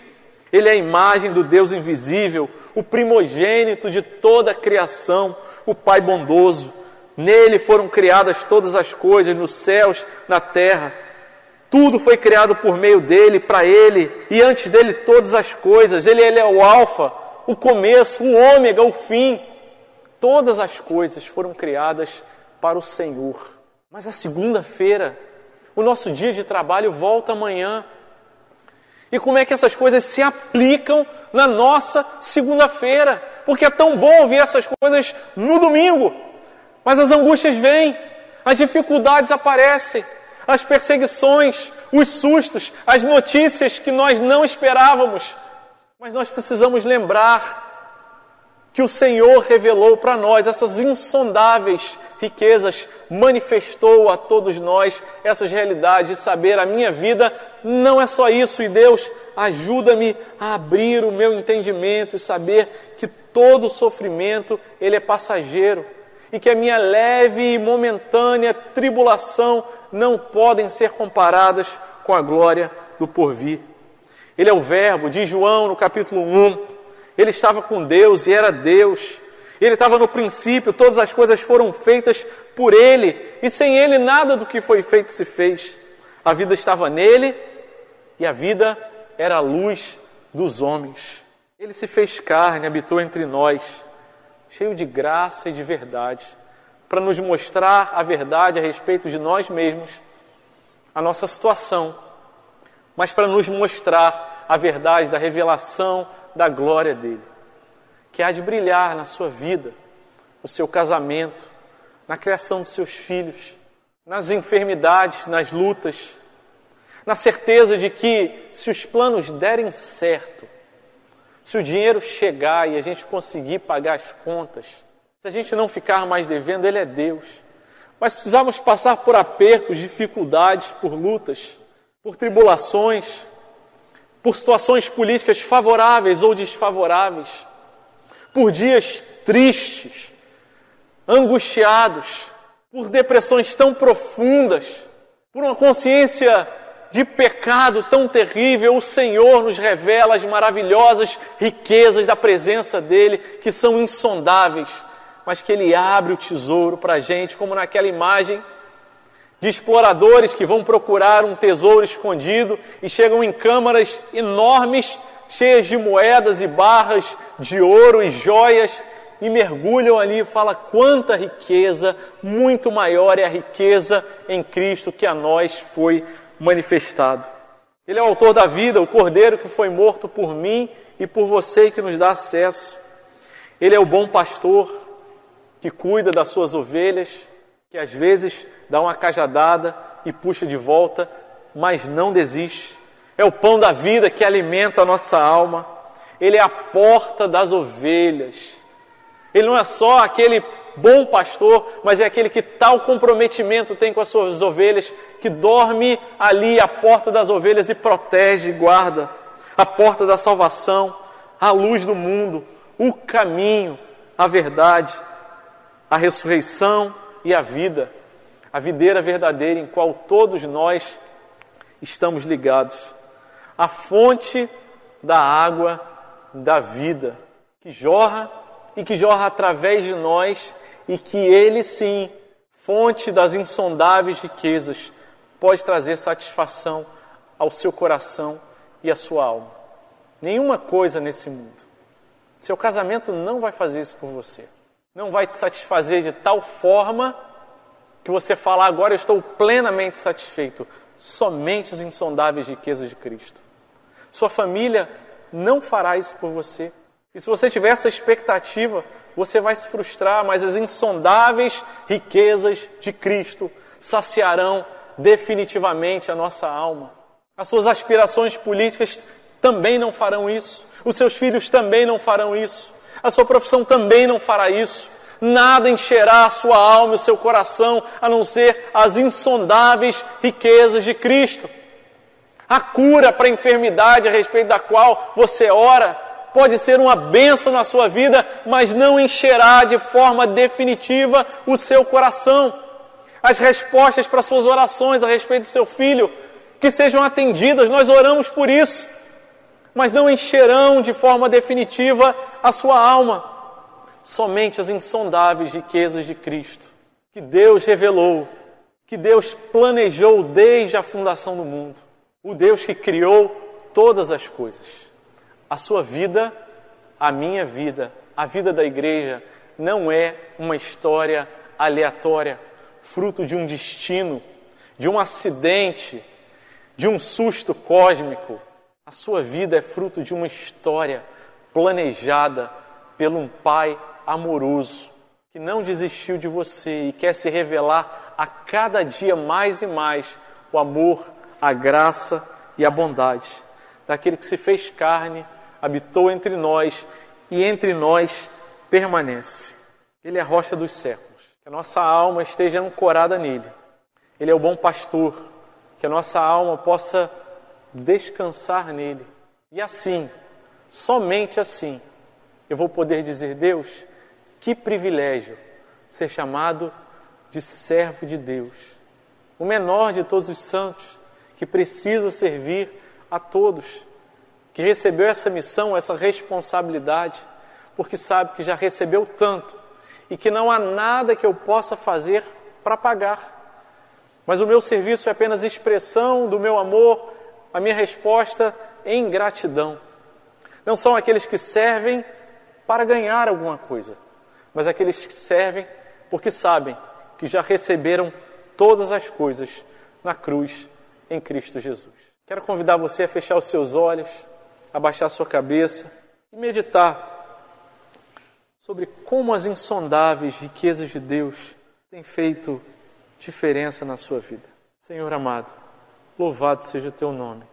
Ele é a imagem do Deus invisível, o primogênito de toda a criação, o Pai bondoso. Nele foram criadas todas as coisas, nos céus, na terra. Tudo foi criado por meio dele, para ele, e antes dele todas as coisas. Ele, ele é o Alfa, o começo, o Ômega, o fim. Todas as coisas foram criadas para o Senhor. Mas a segunda-feira, o nosso dia de trabalho volta amanhã. E como é que essas coisas se aplicam na nossa segunda-feira? Porque é tão bom ouvir essas coisas no domingo, mas as angústias vêm, as dificuldades aparecem, as perseguições, os sustos, as notícias que nós não esperávamos. Mas nós precisamos lembrar que o Senhor revelou para nós essas insondáveis riquezas, manifestou a todos nós essas realidades de saber a minha vida não é só isso e Deus ajuda-me a abrir o meu entendimento e saber que todo sofrimento ele é passageiro e que a minha leve e momentânea tribulação não podem ser comparadas com a glória do porvir. Ele é o verbo de João no capítulo 1, ele estava com Deus e era Deus. Ele estava no princípio, todas as coisas foram feitas por Ele, e sem Ele nada do que foi feito se fez. A vida estava nele e a vida era a luz dos homens. Ele se fez carne, habitou entre nós, cheio de graça e de verdade, para nos mostrar a verdade a respeito de nós mesmos, a nossa situação, mas para nos mostrar a verdade da revelação da glória dele, que há de brilhar na sua vida, no seu casamento, na criação dos seus filhos, nas enfermidades, nas lutas, na certeza de que se os planos derem certo, se o dinheiro chegar e a gente conseguir pagar as contas, se a gente não ficar mais devendo, Ele é Deus. Mas precisamos passar por apertos, dificuldades, por lutas, por tribulações, por situações políticas favoráveis ou desfavoráveis, por dias tristes, angustiados, por depressões tão profundas, por uma consciência de pecado tão terrível, o Senhor nos revela as maravilhosas riquezas da presença dEle, que são insondáveis, mas que Ele abre o tesouro para a gente, como naquela imagem de exploradores que vão procurar um tesouro escondido e chegam em câmaras enormes, cheias de moedas e barras de ouro e joias, e mergulham ali e fala quanta riqueza, muito maior é a riqueza em Cristo que a nós foi manifestado. Ele é o autor da vida, o cordeiro que foi morto por mim e por você que nos dá acesso. Ele é o bom pastor que cuida das suas ovelhas, que às vezes dá uma cajadada e puxa de volta, mas não desiste. É o pão da vida que alimenta a nossa alma. Ele é a porta das ovelhas. Ele não é só aquele bom pastor, mas é aquele que tal comprometimento tem com as suas ovelhas, que dorme ali à porta das ovelhas e protege e guarda a porta da salvação, a luz do mundo, o caminho, a verdade, a ressurreição e a vida, a videira verdadeira em qual todos nós estamos ligados, a fonte da água da vida que jorra e que jorra através de nós e que Ele sim, fonte das insondáveis riquezas, pode trazer satisfação ao seu coração e à sua alma. Nenhuma coisa nesse mundo. Seu casamento não vai fazer isso por você. Não vai te satisfazer de tal forma que você fala agora eu estou plenamente satisfeito. Somente as insondáveis riquezas de Cristo. Sua família não fará isso por você. E se você tiver essa expectativa, você vai se frustrar, mas as insondáveis riquezas de Cristo saciarão definitivamente a nossa alma. As suas aspirações políticas também não farão isso. Os seus filhos também não farão isso. A sua profissão também não fará isso. Nada encherá a sua alma e o seu coração a não ser as insondáveis riquezas de Cristo. A cura para a enfermidade a respeito da qual você ora pode ser uma bênção na sua vida, mas não encherá de forma definitiva o seu coração. As respostas para suas orações a respeito do seu filho, que sejam atendidas, nós oramos por isso, mas não encherão de forma definitiva a sua alma. Somente as insondáveis riquezas de Cristo, que Deus revelou, que Deus planejou desde a fundação do mundo, o Deus que criou todas as coisas a sua vida, a minha vida, a vida da igreja não é uma história aleatória, fruto de um destino, de um acidente, de um susto cósmico. A sua vida é fruto de uma história planejada por um Pai amoroso que não desistiu de você e quer se revelar a cada dia mais e mais o amor, a graça e a bondade daquele que se fez carne habitou entre nós e entre nós permanece. Ele é a rocha dos séculos. Que a nossa alma esteja ancorada nele. Ele é o bom pastor. Que a nossa alma possa descansar nele. E assim, somente assim, eu vou poder dizer: Deus, que privilégio ser chamado de servo de Deus, o menor de todos os santos, que precisa servir a todos que recebeu essa missão, essa responsabilidade, porque sabe que já recebeu tanto e que não há nada que eu possa fazer para pagar. Mas o meu serviço é apenas expressão do meu amor, a minha resposta em gratidão. Não são aqueles que servem para ganhar alguma coisa, mas aqueles que servem porque sabem que já receberam todas as coisas na cruz em Cristo Jesus. Quero convidar você a fechar os seus olhos abaixar sua cabeça e meditar sobre como as insondáveis riquezas de Deus têm feito diferença na sua vida. Senhor amado, louvado seja o teu nome.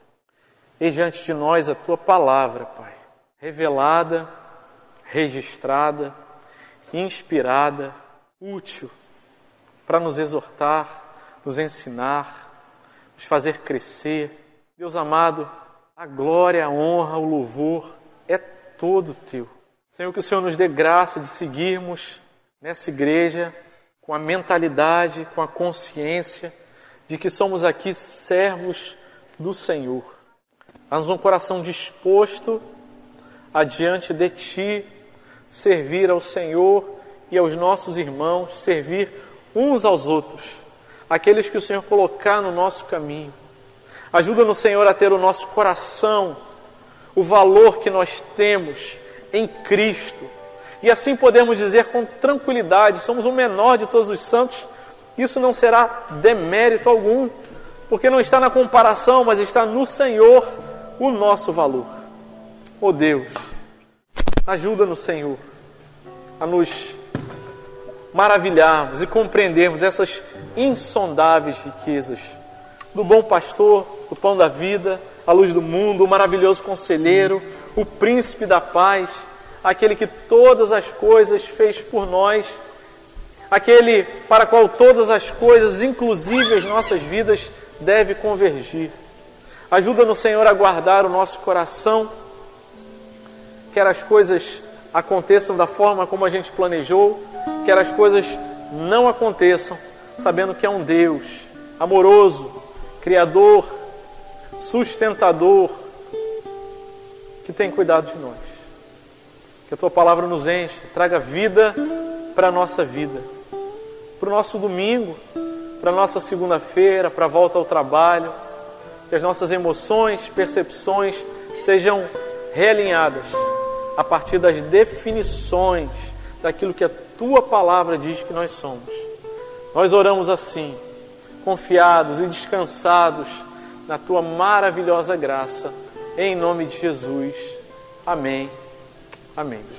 Eis diante de nós a tua palavra, Pai, revelada, registrada, inspirada, útil para nos exortar, nos ensinar, nos fazer crescer. Deus amado, a glória, a honra, o louvor é todo teu. Senhor, que o Senhor nos dê graça de seguirmos nessa igreja com a mentalidade, com a consciência de que somos aqui servos do Senhor. Dá-nos um coração disposto a diante de Ti servir ao Senhor e aos nossos irmãos, servir uns aos outros, aqueles que o Senhor colocar no nosso caminho. Ajuda-nos, Senhor, a ter o nosso coração, o valor que nós temos em Cristo. E assim podemos dizer com tranquilidade: somos o menor de todos os santos. Isso não será demérito algum, Porque não está na comparação, mas está no Senhor o nosso valor. Oh Deus, ajuda no Senhor a nos maravilharmos e compreendermos essas insondáveis riquezas do bom pastor, do pão da vida, a luz do mundo, o maravilhoso conselheiro, o príncipe da paz, aquele que todas as coisas fez por nós, aquele para qual todas as coisas, inclusive as nossas vidas, deve convergir. Ajuda no Senhor a guardar o nosso coração, quer as coisas aconteçam da forma como a gente planejou, quer as coisas não aconteçam, sabendo que é um Deus amoroso, criador, sustentador, que tem cuidado de nós. Que a tua palavra nos enche, traga vida para a nossa vida, para o nosso domingo, para a nossa segunda-feira, para a volta ao trabalho, que as nossas emoções, percepções sejam realinhadas a partir das definições daquilo que a tua palavra diz que nós somos. Nós oramos assim, confiados e descansados na tua maravilhosa graça, em nome de Jesus. Amém. Amém.